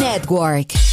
Network.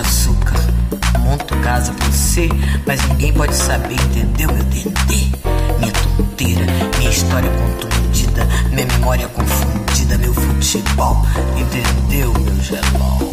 Açúcar. Monto casa pra você, mas ninguém pode saber, entendeu, meu dendê? Minha tonteira, minha história contundida, minha memória confundida, meu futebol. Entendeu, meu gelol?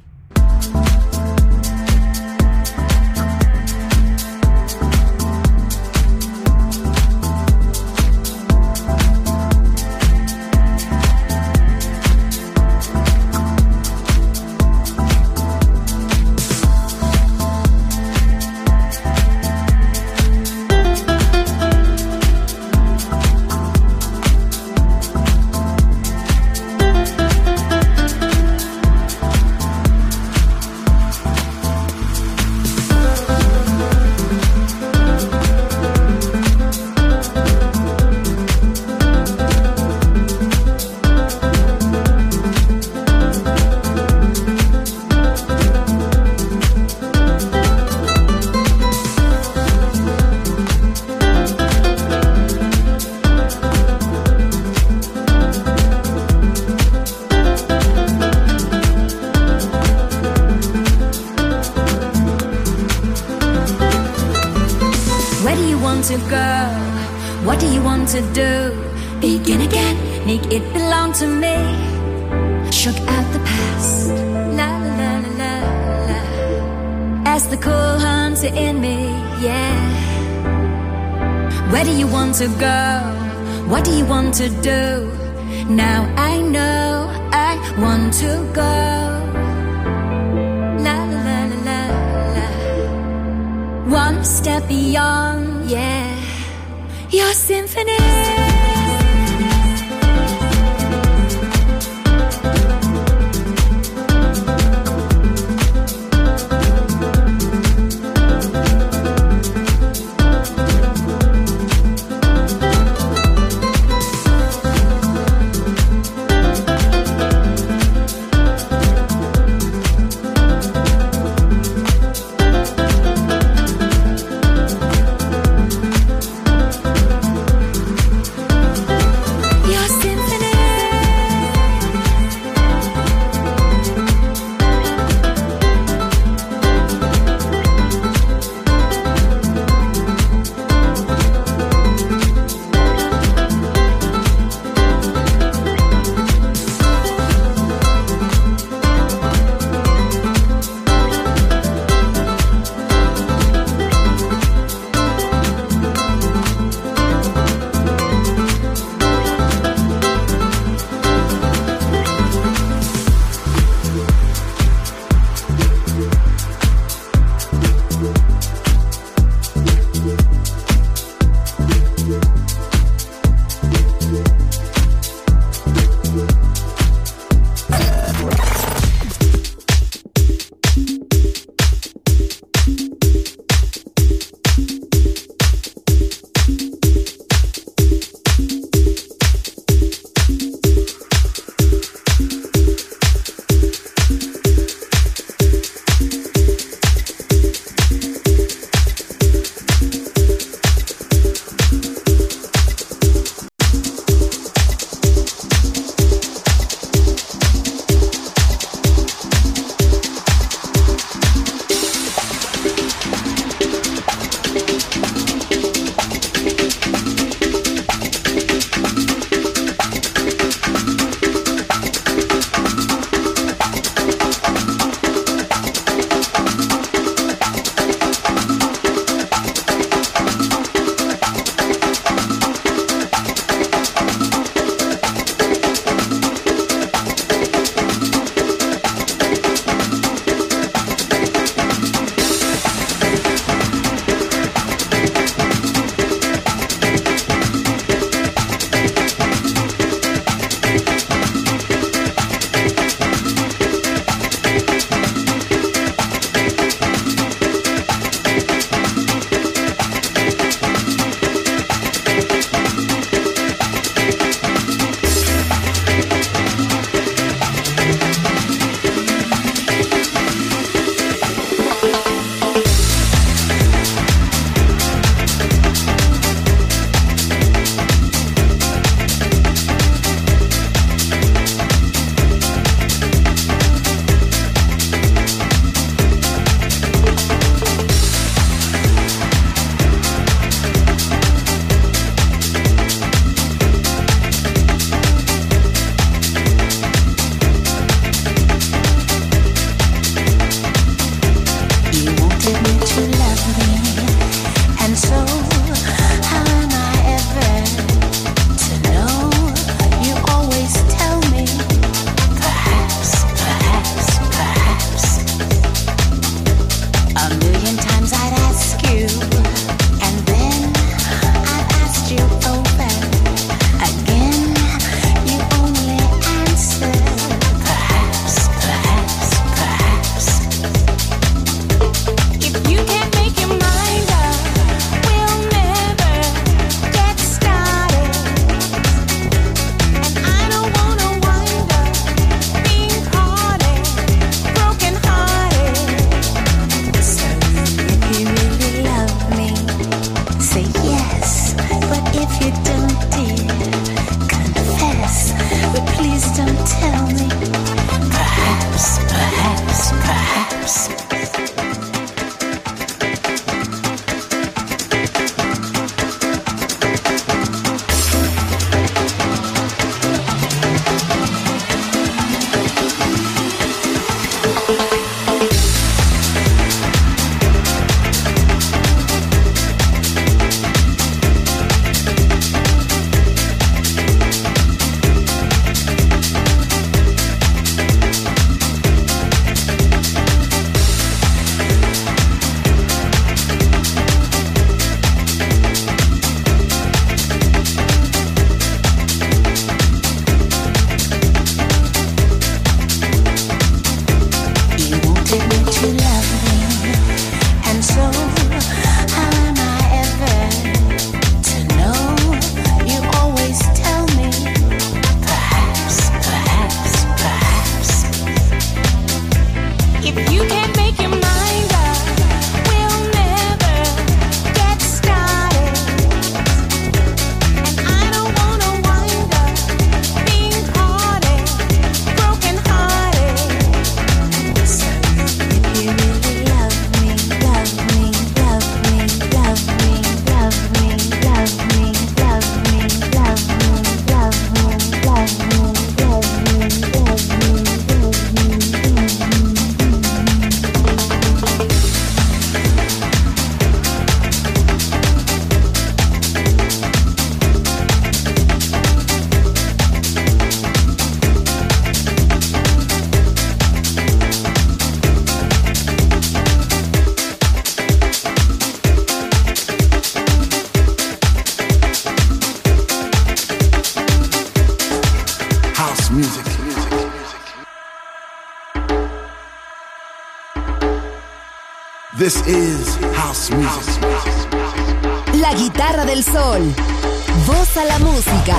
Voz a la música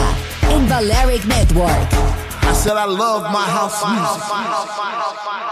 en Network. I said I love my house music.